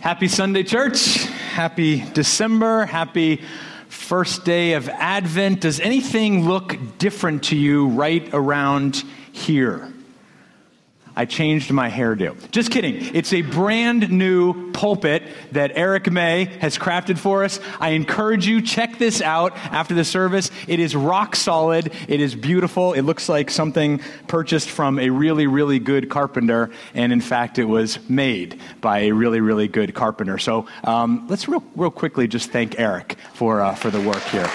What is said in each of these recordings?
Happy Sunday, church. Happy December. Happy first day of Advent. Does anything look different to you right around here? I changed my hairdo. Just kidding. It's a brand new pulpit that Eric May has crafted for us. I encourage you, check this out after the service. It is rock solid. It is beautiful. It looks like something purchased from a really, really good carpenter. And in fact, it was made by a really, really good carpenter. So um, let's real, real quickly just thank Eric for, uh, for the work here.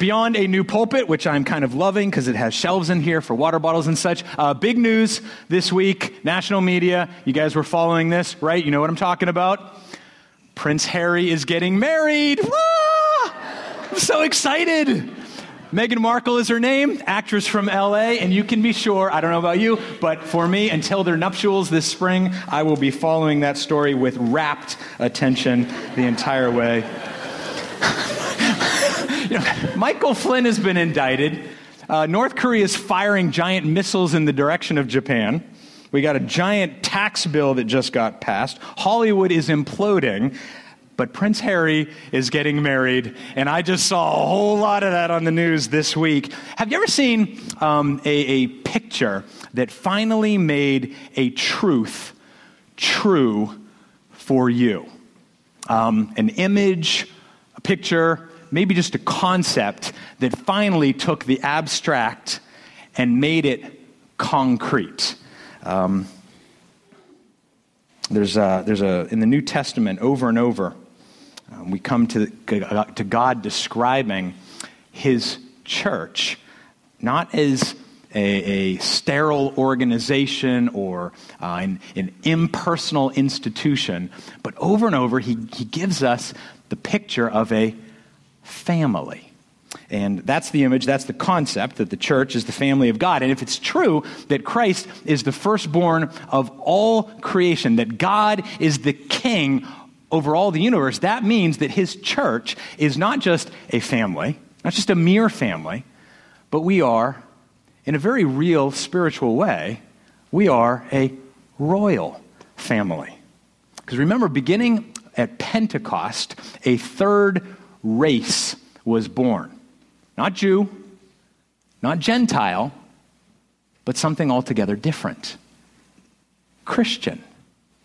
Beyond a new pulpit, which I'm kind of loving because it has shelves in here for water bottles and such. Uh, big news this week, national media. You guys were following this, right? You know what I'm talking about? Prince Harry is getting married. I'm so excited. Meghan Markle is her name, actress from LA, and you can be sure, I don't know about you, but for me, until their nuptials this spring, I will be following that story with rapt attention the entire way. You know, Michael Flynn has been indicted. Uh, North Korea is firing giant missiles in the direction of Japan. We got a giant tax bill that just got passed. Hollywood is imploding. But Prince Harry is getting married, and I just saw a whole lot of that on the news this week. Have you ever seen um, a, a picture that finally made a truth true for you? Um, an image, a picture, maybe just a concept that finally took the abstract and made it concrete. Um, there's a, there's a, in the New Testament, over and over, um, we come to, to God describing his church not as a, a sterile organization or uh, an, an, impersonal institution, but over and over, he, he gives us the picture of a family. And that's the image, that's the concept that the church is the family of God. And if it's true that Christ is the firstborn of all creation, that God is the king over all the universe, that means that his church is not just a family, not just a mere family, but we are, in a very real spiritual way, we are a royal family. Because remember, beginning at Pentecost, a third race was born. Not Jew, not Gentile, but something altogether different Christian.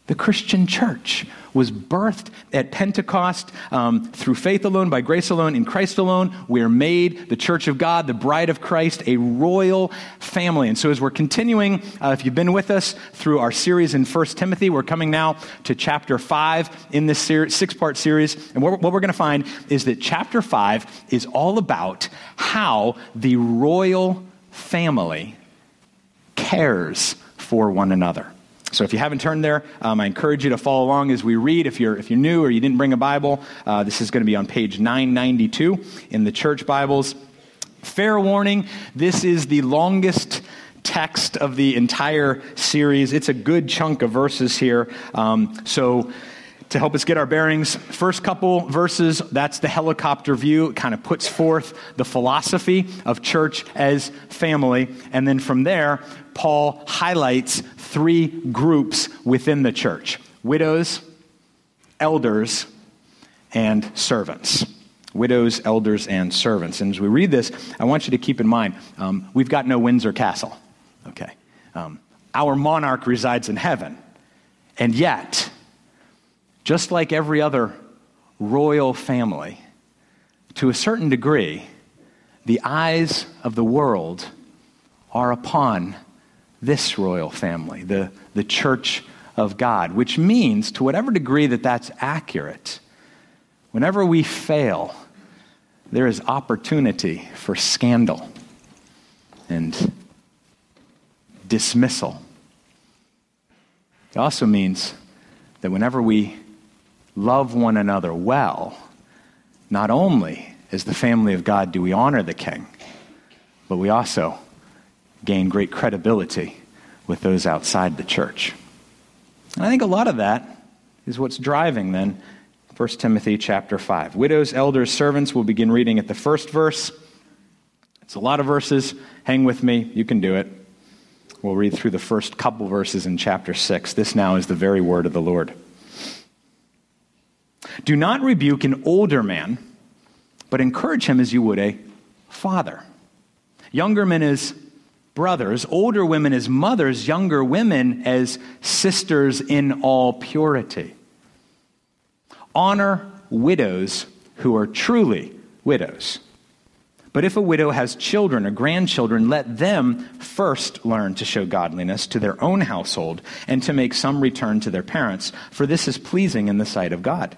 The Christian church was birthed at Pentecost um, through faith alone, by grace alone, in Christ alone. We are made the church of God, the bride of Christ, a royal family. And so, as we're continuing, uh, if you've been with us through our series in 1 Timothy, we're coming now to chapter 5 in this ser- six part series. And what, what we're going to find is that chapter 5 is all about how the royal family cares for one another. So if you haven't turned there, um, I encourage you to follow along as we read. If you're, if you're new or you didn't bring a Bible, uh, this is going to be on page 992 in the church Bibles. Fair warning, this is the longest text of the entire series. It's a good chunk of verses here. Um, so to help us get our bearings. First couple verses, that's the helicopter view. It kind of puts forth the philosophy of church as family. And then from there, Paul highlights three groups within the church widows, elders, and servants. Widows, elders, and servants. And as we read this, I want you to keep in mind um, we've got no Windsor Castle. Okay. Um, our monarch resides in heaven. And yet, just like every other royal family, to a certain degree, the eyes of the world are upon this royal family, the, the church of God, which means, to whatever degree that that's accurate, whenever we fail, there is opportunity for scandal and dismissal. It also means that whenever we love one another well, not only as the family of God do we honor the king, but we also gain great credibility with those outside the church. And I think a lot of that is what's driving then 1 Timothy chapter 5. Widows, elders, servants, we'll begin reading at the first verse. It's a lot of verses. Hang with me, you can do it. We'll read through the first couple verses in chapter 6. This now is the very word of the Lord. Do not rebuke an older man, but encourage him as you would a father. Younger men as brothers, older women as mothers, younger women as sisters in all purity. Honor widows who are truly widows. But if a widow has children or grandchildren, let them first learn to show godliness to their own household and to make some return to their parents, for this is pleasing in the sight of God.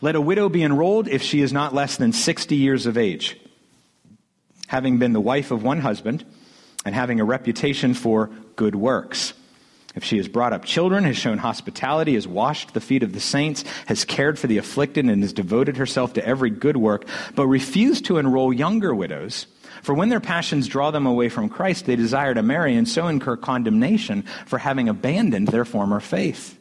Let a widow be enrolled if she is not less than 60 years of age, having been the wife of one husband, and having a reputation for good works. If she has brought up children, has shown hospitality, has washed the feet of the saints, has cared for the afflicted, and has devoted herself to every good work, but refused to enroll younger widows, for when their passions draw them away from Christ, they desire to marry and so incur condemnation for having abandoned their former faith.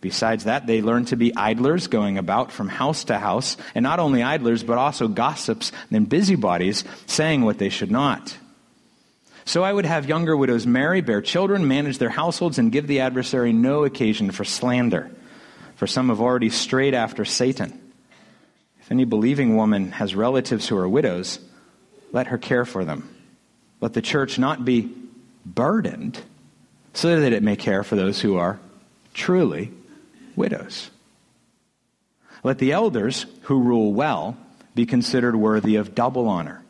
Besides that, they learn to be idlers, going about from house to house, and not only idlers, but also gossips and busybodies, saying what they should not. So I would have younger widows marry, bear children, manage their households, and give the adversary no occasion for slander. For some have already strayed after Satan. If any believing woman has relatives who are widows, let her care for them. Let the church not be burdened, so that it may care for those who are truly widows. Let the elders who rule well be considered worthy of double honor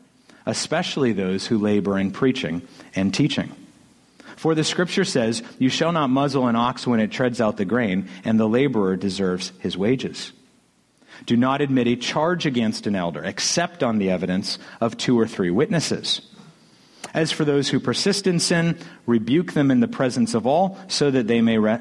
especially those who labor in preaching and teaching. For the scripture says, You shall not muzzle an ox when it treads out the grain, and the laborer deserves his wages. Do not admit a charge against an elder, except on the evidence of two or three witnesses. As for those who persist in sin, rebuke them in the presence of all, so that they may re-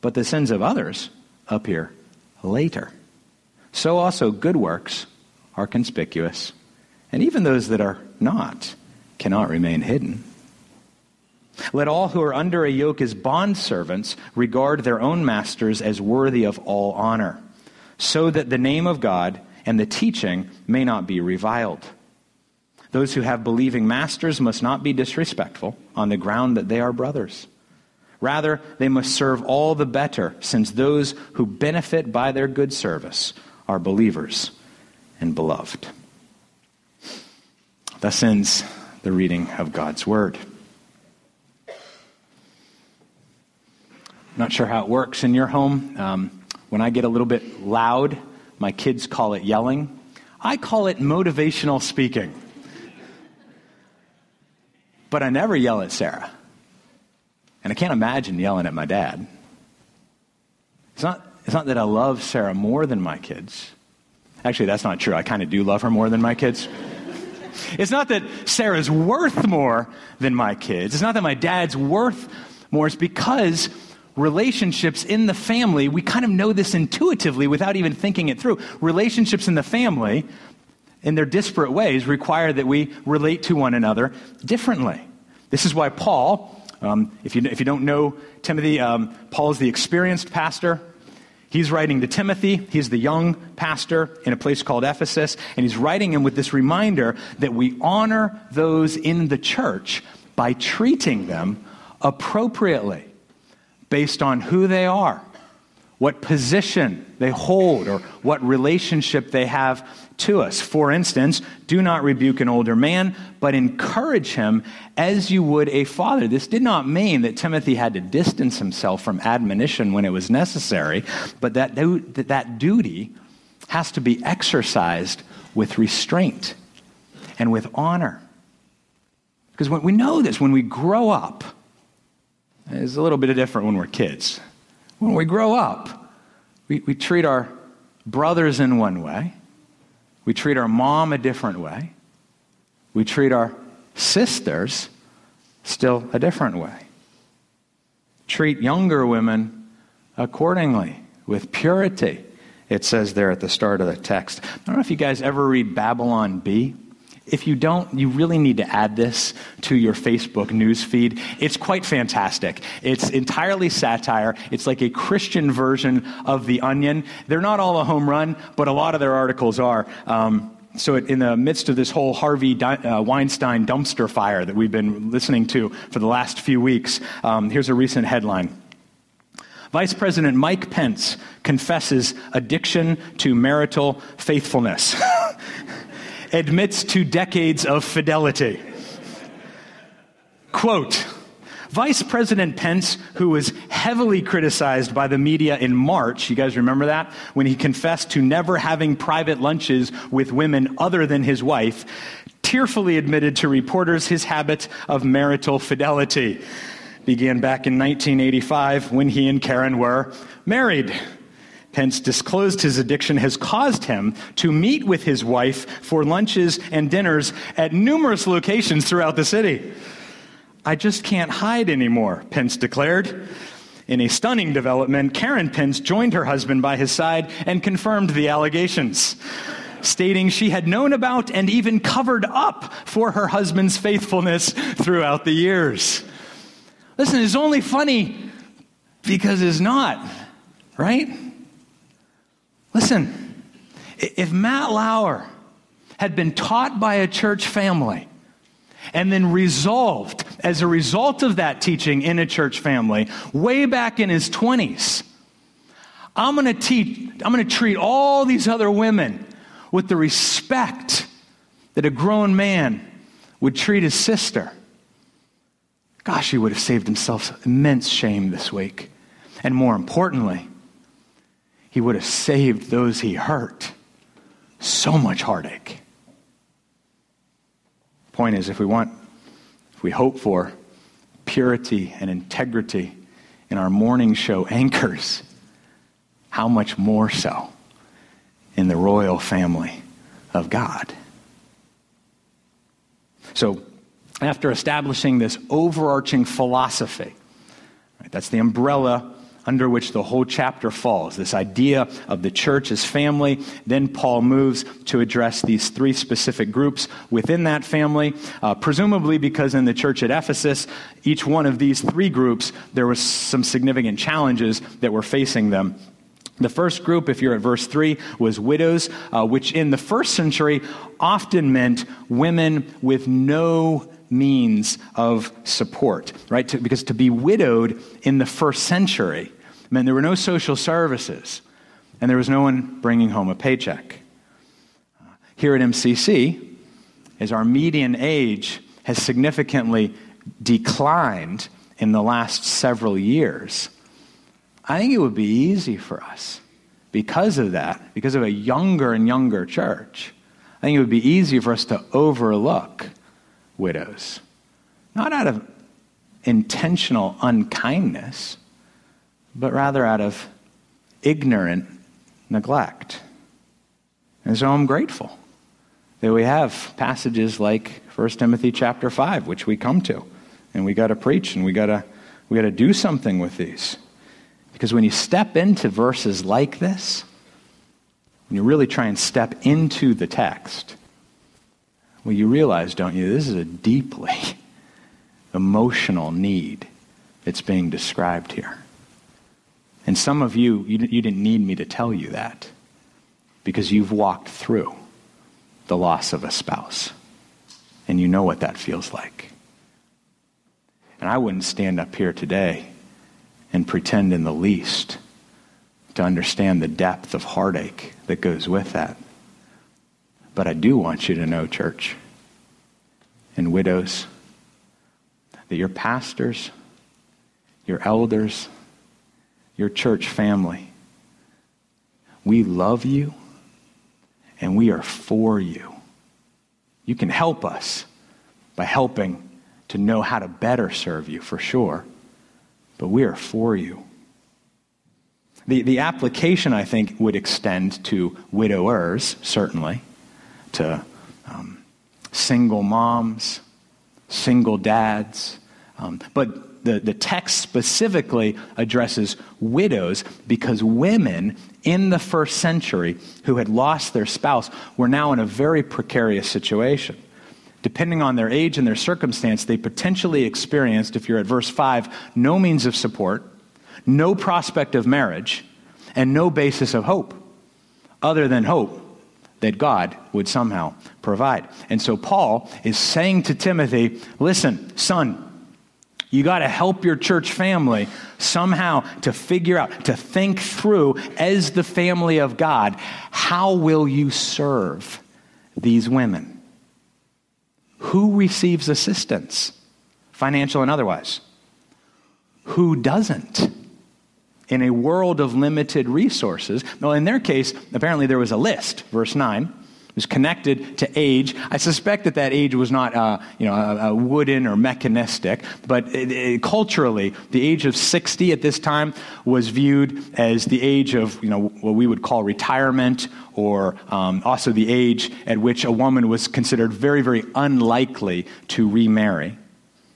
but the sins of others appear later. So also good works are conspicuous and even those that are not cannot remain hidden. Let all who are under a yoke as bondservants regard their own masters as worthy of all honor, so that the name of God and the teaching may not be reviled. Those who have believing masters must not be disrespectful on the ground that they are brothers. Rather, they must serve all the better, since those who benefit by their good service are believers and beloved. Thus ends the reading of God's Word. Not sure how it works in your home. Um, when I get a little bit loud, my kids call it yelling. I call it motivational speaking. But I never yell at Sarah. And I can't imagine yelling at my dad. It's not, it's not that I love Sarah more than my kids. Actually, that's not true. I kind of do love her more than my kids. It's not that Sarah's worth more than my kids. It's not that my dad's worth more. It's because relationships in the family, we kind of know this intuitively without even thinking it through. Relationships in the family, in their disparate ways, require that we relate to one another differently. This is why Paul, um, if, you, if you don't know Timothy, um, is the experienced pastor He's writing to Timothy. He's the young pastor in a place called Ephesus. And he's writing him with this reminder that we honor those in the church by treating them appropriately based on who they are, what position they hold, or what relationship they have to us. For instance, do not rebuke an older man, but encourage him as you would a father. This did not mean that Timothy had to distance himself from admonition when it was necessary, but that, that duty has to be exercised with restraint and with honor. Because when we know this, when we grow up, it's a little bit different when we're kids. When we grow up, we, we treat our brothers in one way, we treat our mom a different way, we treat our sisters still a different way. Treat younger women accordingly with purity. It says there at the start of the text. I don't know if you guys ever read Babylon Bee. If you don't, you really need to add this to your Facebook news feed. It's quite fantastic. It's entirely satire. It's like a Christian version of The Onion. They're not all a home run, but a lot of their articles are. Um, so, in the midst of this whole Harvey uh, Weinstein dumpster fire that we've been listening to for the last few weeks, um, here's a recent headline. Vice President Mike Pence confesses addiction to marital faithfulness. admits to decades of fidelity. Quote, Vice President Pence, who was heavily criticized by the media in March, you guys remember that? When he confessed to never having private lunches with women other than his wife, tearfully admitted to reporters his habit of marital fidelity. Began back in 1985 when he and Karen were married. Pence disclosed his addiction has caused him to meet with his wife for lunches and dinners at numerous locations throughout the city. I just can't hide anymore, Pence declared. In a stunning development, Karen Pence joined her husband by his side and confirmed the allegations, stating she had known about and even covered up for her husband's faithfulness throughout the years. Listen, it's only funny because it's not, right? Listen, if Matt Lauer had been taught by a church family and then resolved as a result of that teaching in a church family way back in his 20s, I'm going to teach, I'm going to treat all these other women with the respect that a grown man would treat his sister. Gosh, he would have saved himself immense shame this week. And more importantly, he would have saved those he hurt so much heartache. Point is, if we want, if we hope for purity and integrity in our morning show anchors, how much more so in the royal family of God? So, after establishing this overarching philosophy, right, that's the umbrella under which the whole chapter falls this idea of the church as family. Then Paul moves to address these three specific groups within that family, uh, presumably because in the church at Ephesus, each one of these three groups, there was some significant challenges that were facing them. The first group, if you're at verse 3, was widows, uh, which in the first century often meant women with no means of support, right? To, because to be widowed in the first century meant there were no social services and there was no one bringing home a paycheck. Here at MCC, as our median age has significantly declined in the last several years, I think it would be easy for us because of that, because of a younger and younger church. I think it would be easy for us to overlook widows. Not out of intentional unkindness, but rather out of ignorant neglect. And so I'm grateful that we have passages like 1 Timothy chapter 5, which we come to. And we got to preach and we got to we got to do something with these. Because when you step into verses like this, when you really try and step into the text, well, you realize, don't you, this is a deeply emotional need that's being described here. And some of you, you, you didn't need me to tell you that because you've walked through the loss of a spouse and you know what that feels like. And I wouldn't stand up here today and pretend in the least to understand the depth of heartache that goes with that. But I do want you to know, church and widows, that your pastors, your elders, your church family, we love you and we are for you. You can help us by helping to know how to better serve you, for sure, but we are for you. The, the application, I think, would extend to widowers, certainly, to um, single moms, single dads. Um, but the, the text specifically addresses widows because women in the first century who had lost their spouse were now in a very precarious situation. Depending on their age and their circumstance, they potentially experienced, if you're at verse 5, no means of support, no prospect of marriage, and no basis of hope other than hope that God would somehow provide. And so Paul is saying to Timothy, listen, son, you got to help your church family somehow to figure out, to think through as the family of God, how will you serve these women? Who receives assistance, financial and otherwise? Who doesn't? In a world of limited resources, well, in their case, apparently there was a list, verse 9 was connected to age. I suspect that that age was not, uh, you know, a, a wooden or mechanistic, but it, it, culturally, the age of 60 at this time was viewed as the age of, you know, what we would call retirement, or um, also the age at which a woman was considered very, very unlikely to remarry.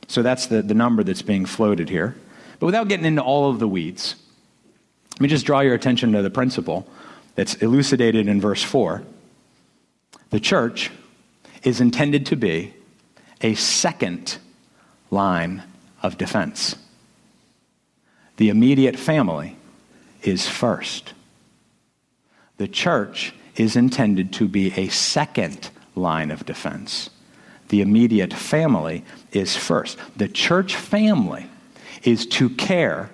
So that's the, the number that's being floated here. But without getting into all of the weeds, let me just draw your attention to the principle that's elucidated in verse 4 the church is intended to be a second line of defense. The immediate family is first. The church is intended to be a second line of defense. The immediate family is first. The church family is to care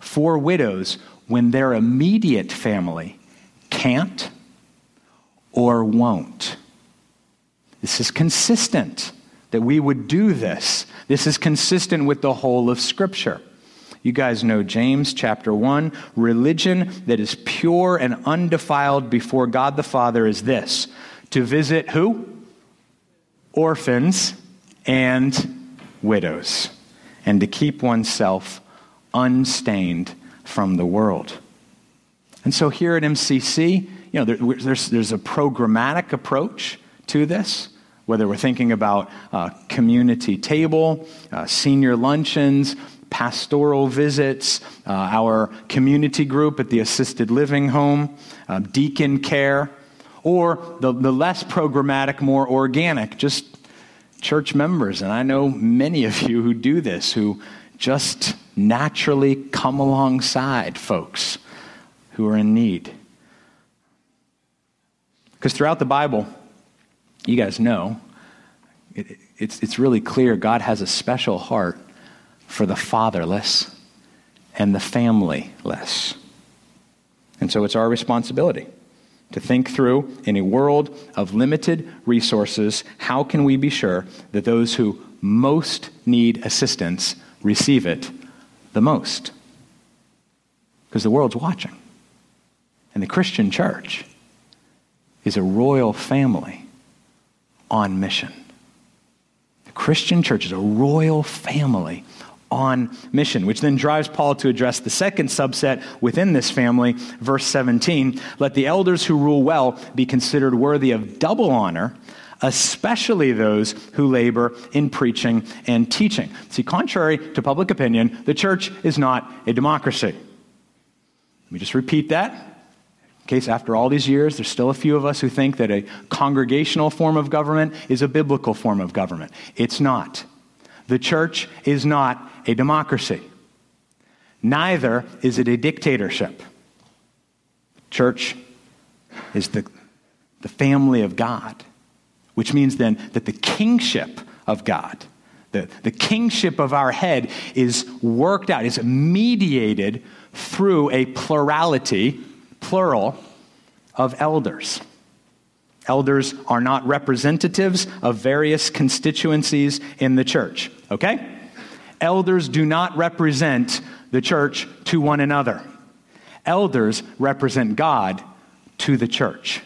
for widows when their immediate family can't or won't. This is consistent that we would do this. This is consistent with the whole of Scripture. You guys know James chapter 1. Religion that is pure and undefiled before God the Father is this to visit who? Orphans and widows, and to keep oneself unstained from the world. And so here at MCC, you know, there, there's, there's a programmatic approach to this whether we're thinking about uh, community table, uh, senior luncheons, pastoral visits, uh, our community group at the assisted living home, uh, deacon care, or the, the less programmatic, more organic, just church members. And I know many of you who do this, who just naturally come alongside folks who are in need. Because throughout the Bible, you guys know, it, it's, it's really clear God has a special heart for the fatherless and the familyless. And so it's our responsibility to think through in a world of limited resources how can we be sure that those who most need assistance receive it the most? Because the world's watching. And the Christian church is a royal family on mission. The Christian church is a royal family on mission, which then drives Paul to address the second subset within this family, verse 17. Let the elders who rule well be considered worthy of double honor, especially those who labor in preaching and teaching. See, contrary to public opinion, the church is not a democracy. Let me just repeat that in case after all these years, there's still a few of us who think that a congregational form of government is a biblical form of government. It's not. The church is not a democracy. Neither is it a dictatorship. Church is the, the family of God, which means then that the kingship of God, the, the kingship of our head, is worked out, is mediated through a plurality plural, of elders. Elders are not representatives of various constituencies in the church, okay? Elders do not represent the church to one another. Elders represent God to the church,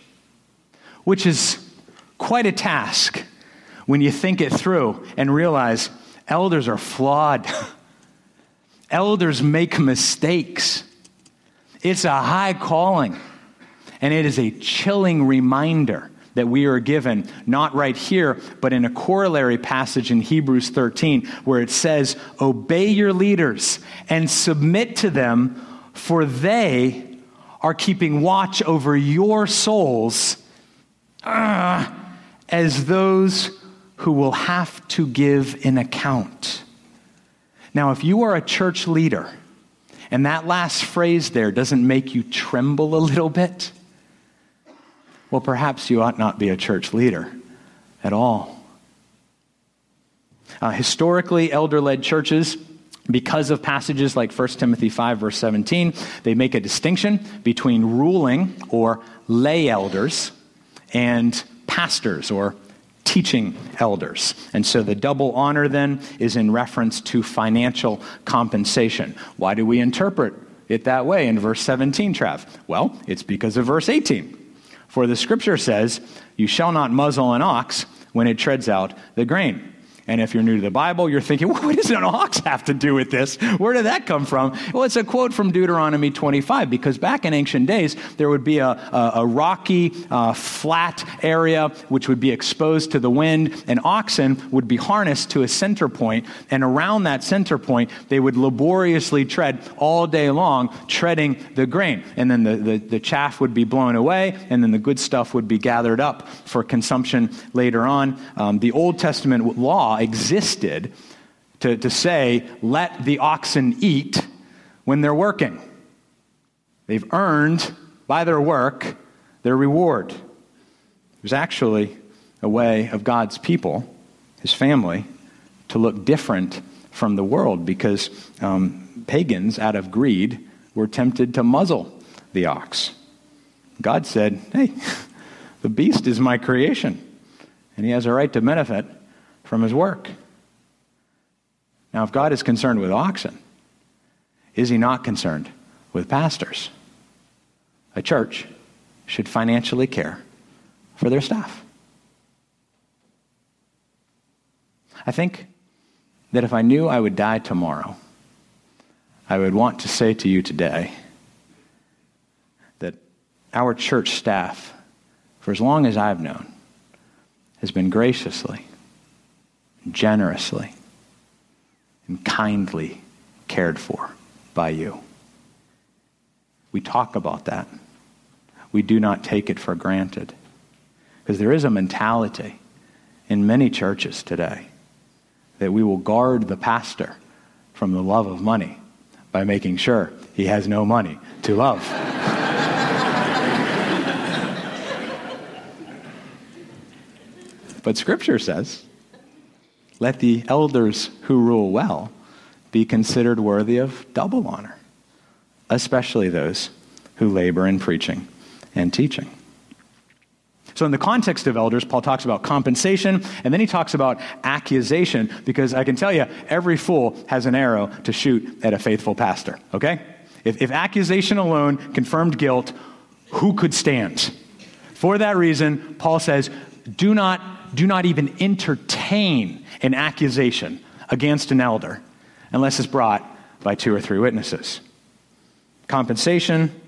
which is quite a task when you think it through and realize elders are flawed. elders make mistakes. It's a high calling. And it is a chilling reminder that we are given, not right here, but in a corollary passage in Hebrews 13, where it says, Obey your leaders and submit to them, for they are keeping watch over your souls uh, as those who will have to give an account. Now, if you are a church leader, and that last phrase there doesn't make you tremble a little bit, well, perhaps you ought not be a church leader at all. Uh, historically, elder led churches, because of passages like 1 Timothy 5, verse 17, they make a distinction between ruling or lay elders and pastors or teaching elders. And so the double honor then is in reference to financial compensation. Why do we interpret it that way in verse 17, Trav? Well, it's because of verse 18. For the scripture says, You shall not muzzle an ox when it treads out the grain. And if you're new to the Bible, you're thinking, what does an ox have to do with this? Where did that come from? Well, it's a quote from Deuteronomy 25, because back in ancient days, there would be a, a, a rocky, uh, flat area which would be exposed to the wind, and oxen would be harnessed to a center point, and around that center point, they would laboriously tread all day long, treading the grain. And then the, the, the chaff would be blown away, and then the good stuff would be gathered up for consumption later on. Um, the Old Testament law existed to, to say, let the oxen eat when they're working. They've earned by their work their reward. Was actually a way of God's people, his family, to look different from the world because um, pagans, out of greed, were tempted to muzzle the ox. God said, Hey, the beast is my creation, and he has a right to benefit from his work. Now, if God is concerned with oxen, is he not concerned with pastors? A church should financially care for their staff. I think that if I knew I would die tomorrow, I would want to say to you today that our church staff, for as long as I've known, has been graciously generously and kindly cared for by you. We talk about that. We do not take it for granted. Because there is a mentality in many churches today that we will guard the pastor from the love of money by making sure he has no money to love. but Scripture says let the elders who rule well be considered worthy of double honor, especially those who labor in preaching and teaching. So, in the context of elders, Paul talks about compensation and then he talks about accusation because I can tell you, every fool has an arrow to shoot at a faithful pastor, okay? If, if accusation alone confirmed guilt, who could stand? For that reason, Paul says, do not, do not even entertain an accusation against an elder unless it's brought by two or three witnesses. Compensation,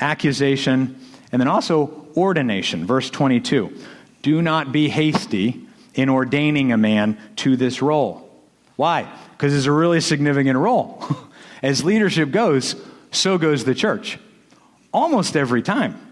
accusation, and then also ordination. Verse 22 Do not be hasty in ordaining a man to this role. Why? Because it's a really significant role. As leadership goes, so goes the church. Almost every time.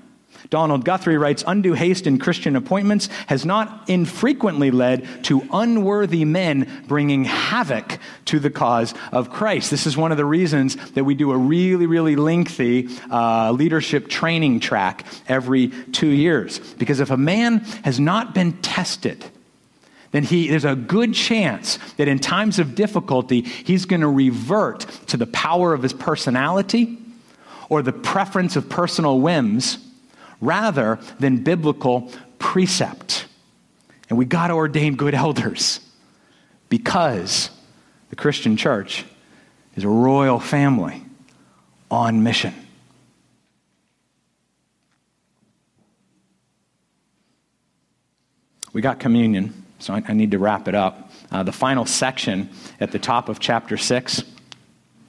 Donald Guthrie writes Undue haste in Christian appointments has not infrequently led to unworthy men bringing havoc to the cause of Christ. This is one of the reasons that we do a really, really lengthy uh, leadership training track every two years. Because if a man has not been tested, then he, there's a good chance that in times of difficulty, he's going to revert to the power of his personality or the preference of personal whims rather than biblical precept. And we got to ordain good elders because the Christian church is a royal family on mission. We got communion, so I, need to wrap it up. Uh, the final section at the top of chapter 6,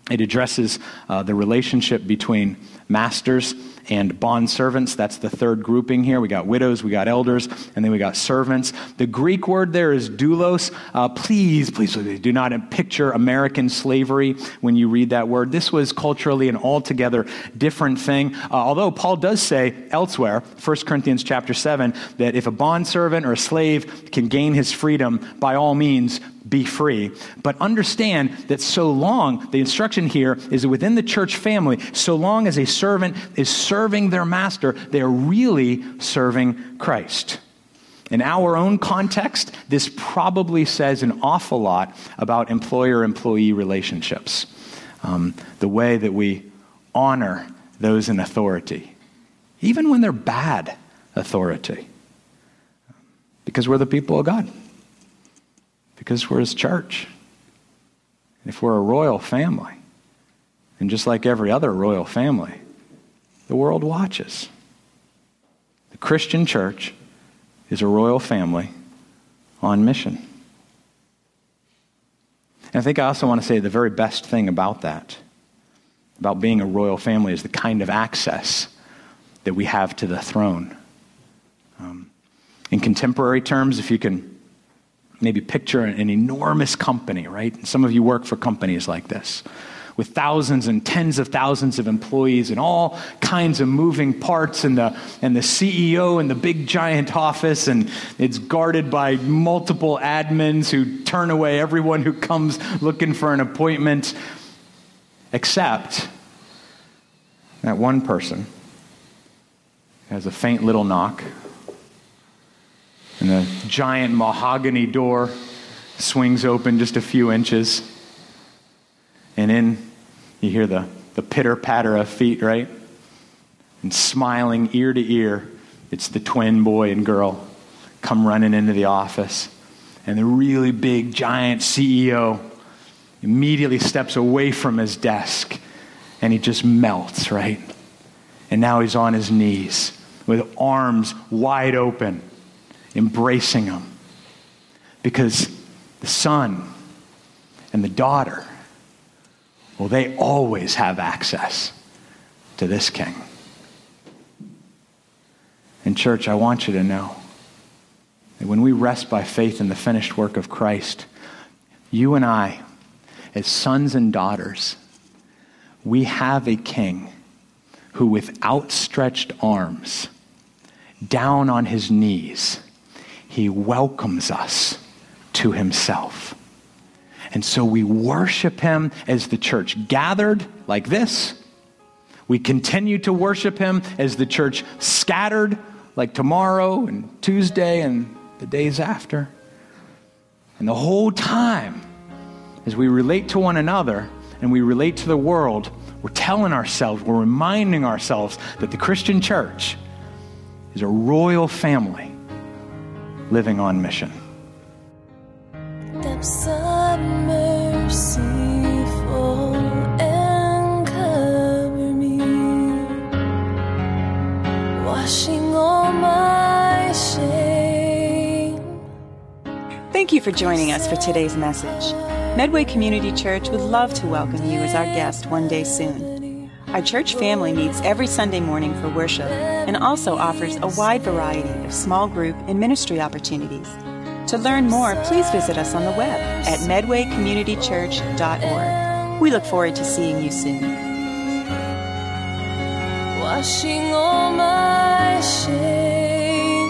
it addresses uh, the relationship between masters and bond servants. That's the third grouping here. We got widows, we got elders, and then we got servants. The Greek word there is doulos. Uh, please, please, please, do not picture American slavery when you read that word. This was culturally an altogether different thing. Uh, although Paul does say elsewhere, 1 Corinthians chapter 7, that if a bond servant or a slave can gain his freedom, by all means, be free. But understand that so long, the instruction here is that within the church family, so long as a servant is serving their master, they are really serving Christ. In our own context, this probably says an awful lot about employer employee relationships. Um, the way that we honor those in authority, even when they're bad authority, because we're the people of God because we're his church. If we're a royal family, and just like every other royal family, the world watches. The Christian church is a royal family on mission. And I think I also want to say the very best thing about that, about being a royal family, is the kind of access that we have to the throne. Um, in contemporary terms, if you can maybe picture an enormous company, right? Some of you work for companies like this with thousands and tens of thousands of employees and all kinds of moving parts and the, and the CEO in the big giant office and it's guarded by multiple admins who turn away everyone who comes looking for an appointment except that one person has a faint little knock and the giant mahogany door swings open just a few inches. And in, you hear the, the pitter patter of feet, right? And smiling ear to ear, it's the twin boy and girl come running into the office. And the really big, giant CEO immediately steps away from his desk and he just melts, right? And now he's on his knees with arms wide open embracing them. Because the son and the daughter, well, they always have access to this king. In church, I want you to know that when we rest by faith in the finished work of Christ, you and I, as sons and daughters, we have a king who, with outstretched arms, down on his knees, he welcomes us to himself. And so we worship him as the church gathered like this. We continue to worship him as the church scattered like tomorrow and Tuesday and the days after. And the whole time, as we relate to one another and we relate to the world, we're telling ourselves, we're reminding ourselves that the Christian church is a royal family living on mission. Thank you for joining us for today's message. Medway Community Church would love to welcome you as our guest one day soon. Our church family meets every Sunday morning for worship and also offers a wide variety of small group and ministry opportunities. To learn more, please visit us on the web at medwaycommunitychurch.org. We look forward to seeing you soon. Washing all my shame,